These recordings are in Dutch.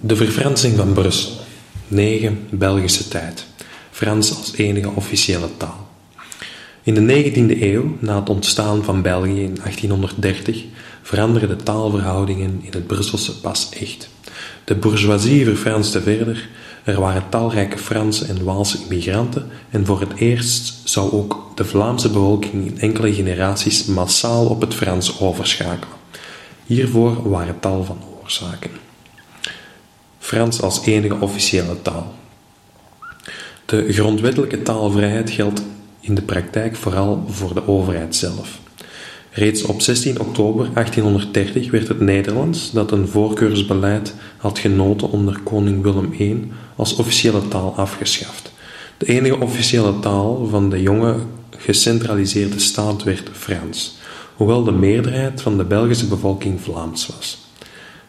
De verfransing van Brussel. 9. Belgische tijd. Frans als enige officiële taal. In de 19e eeuw, na het ontstaan van België in 1830, veranderden de taalverhoudingen in het Brusselse pas echt. De bourgeoisie verfranste verder, er waren talrijke Franse en Waalse immigranten en voor het eerst zou ook de Vlaamse bevolking in enkele generaties massaal op het Frans overschakelen. Hiervoor waren tal van oorzaken. Frans als enige officiële taal. De grondwettelijke taalvrijheid geldt in de praktijk vooral voor de overheid zelf. Reeds op 16 oktober 1830 werd het Nederlands, dat een voorkeursbeleid had genoten onder koning Willem I, als officiële taal afgeschaft. De enige officiële taal van de jonge gecentraliseerde staat werd Frans, hoewel de meerderheid van de Belgische bevolking Vlaams was.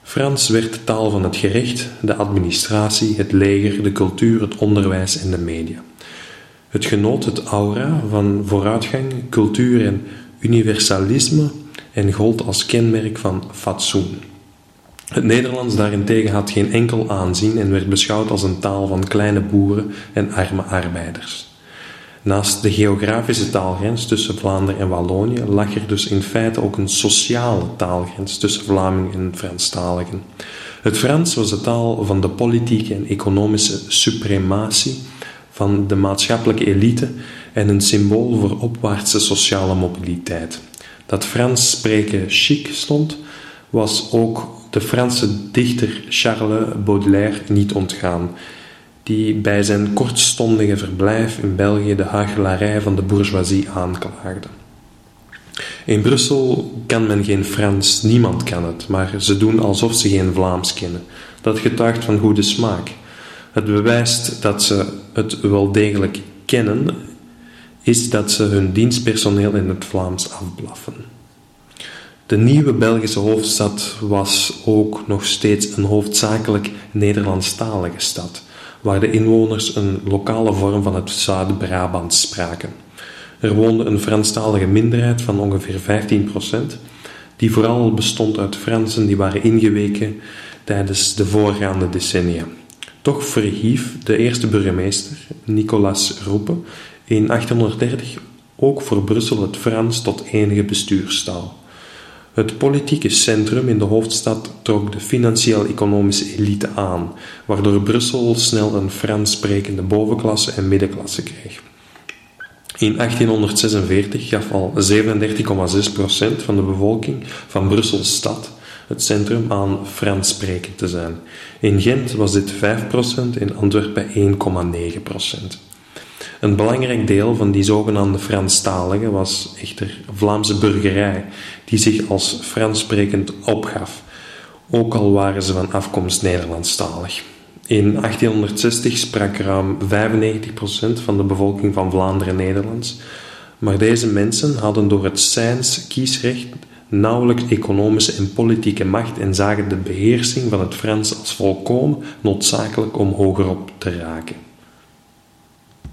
Frans werd de taal van het gerecht, de administratie, het leger, de cultuur, het onderwijs en de media. Het genoot het aura van vooruitgang, cultuur en universalisme en gold als kenmerk van fatsoen. Het Nederlands daarentegen had geen enkel aanzien en werd beschouwd als een taal van kleine boeren en arme arbeiders. Naast de geografische taalgrens tussen Vlaanderen en Wallonië lag er dus in feite ook een sociale taalgrens tussen Vlamingen en Franstaligen. Het Frans was de taal van de politieke en economische suprematie van de maatschappelijke elite en een symbool voor opwaartse sociale mobiliteit. Dat Frans spreken chic stond, was ook de Franse dichter Charles Baudelaire niet ontgaan, die bij zijn kortstondige verblijf in België de huichelarij van de bourgeoisie aanklaagde. In Brussel kan men geen Frans, niemand kan het, maar ze doen alsof ze geen Vlaams kennen. Dat getuigt van goede smaak. Het bewijst dat ze het wel degelijk kennen, is dat ze hun dienstpersoneel in het Vlaams afblaffen. De nieuwe Belgische hoofdstad was ook nog steeds een hoofdzakelijk Nederlandstalige stad waar de inwoners een lokale vorm van het Zuid-Brabant spraken. Er woonde een Franstalige minderheid van ongeveer 15%, die vooral bestond uit Fransen die waren ingeweken tijdens de voorgaande decennia. Toch verhief de eerste burgemeester, Nicolas Roepe, in 1830 ook voor Brussel het Frans tot enige bestuurstaal. Het politieke centrum in de hoofdstad trok de financieel-economische elite aan, waardoor Brussel snel een Frans sprekende bovenklasse en middenklasse kreeg. In 1846 gaf al 37,6% van de bevolking van Brussels stad het centrum aan Frans sprekend te zijn. In Gent was dit 5%, in Antwerpen 1,9%. Een belangrijk deel van die zogenaamde Franstaligen was echter Vlaamse burgerij, die zich als Frans sprekend opgaf, ook al waren ze van afkomst Nederlandstalig. In 1860 sprak ruim 95% van de bevolking van Vlaanderen Nederlands, maar deze mensen hadden door het Seins kiesrecht nauwelijks economische en politieke macht en zagen de beheersing van het Frans als volkomen noodzakelijk om hogerop te raken.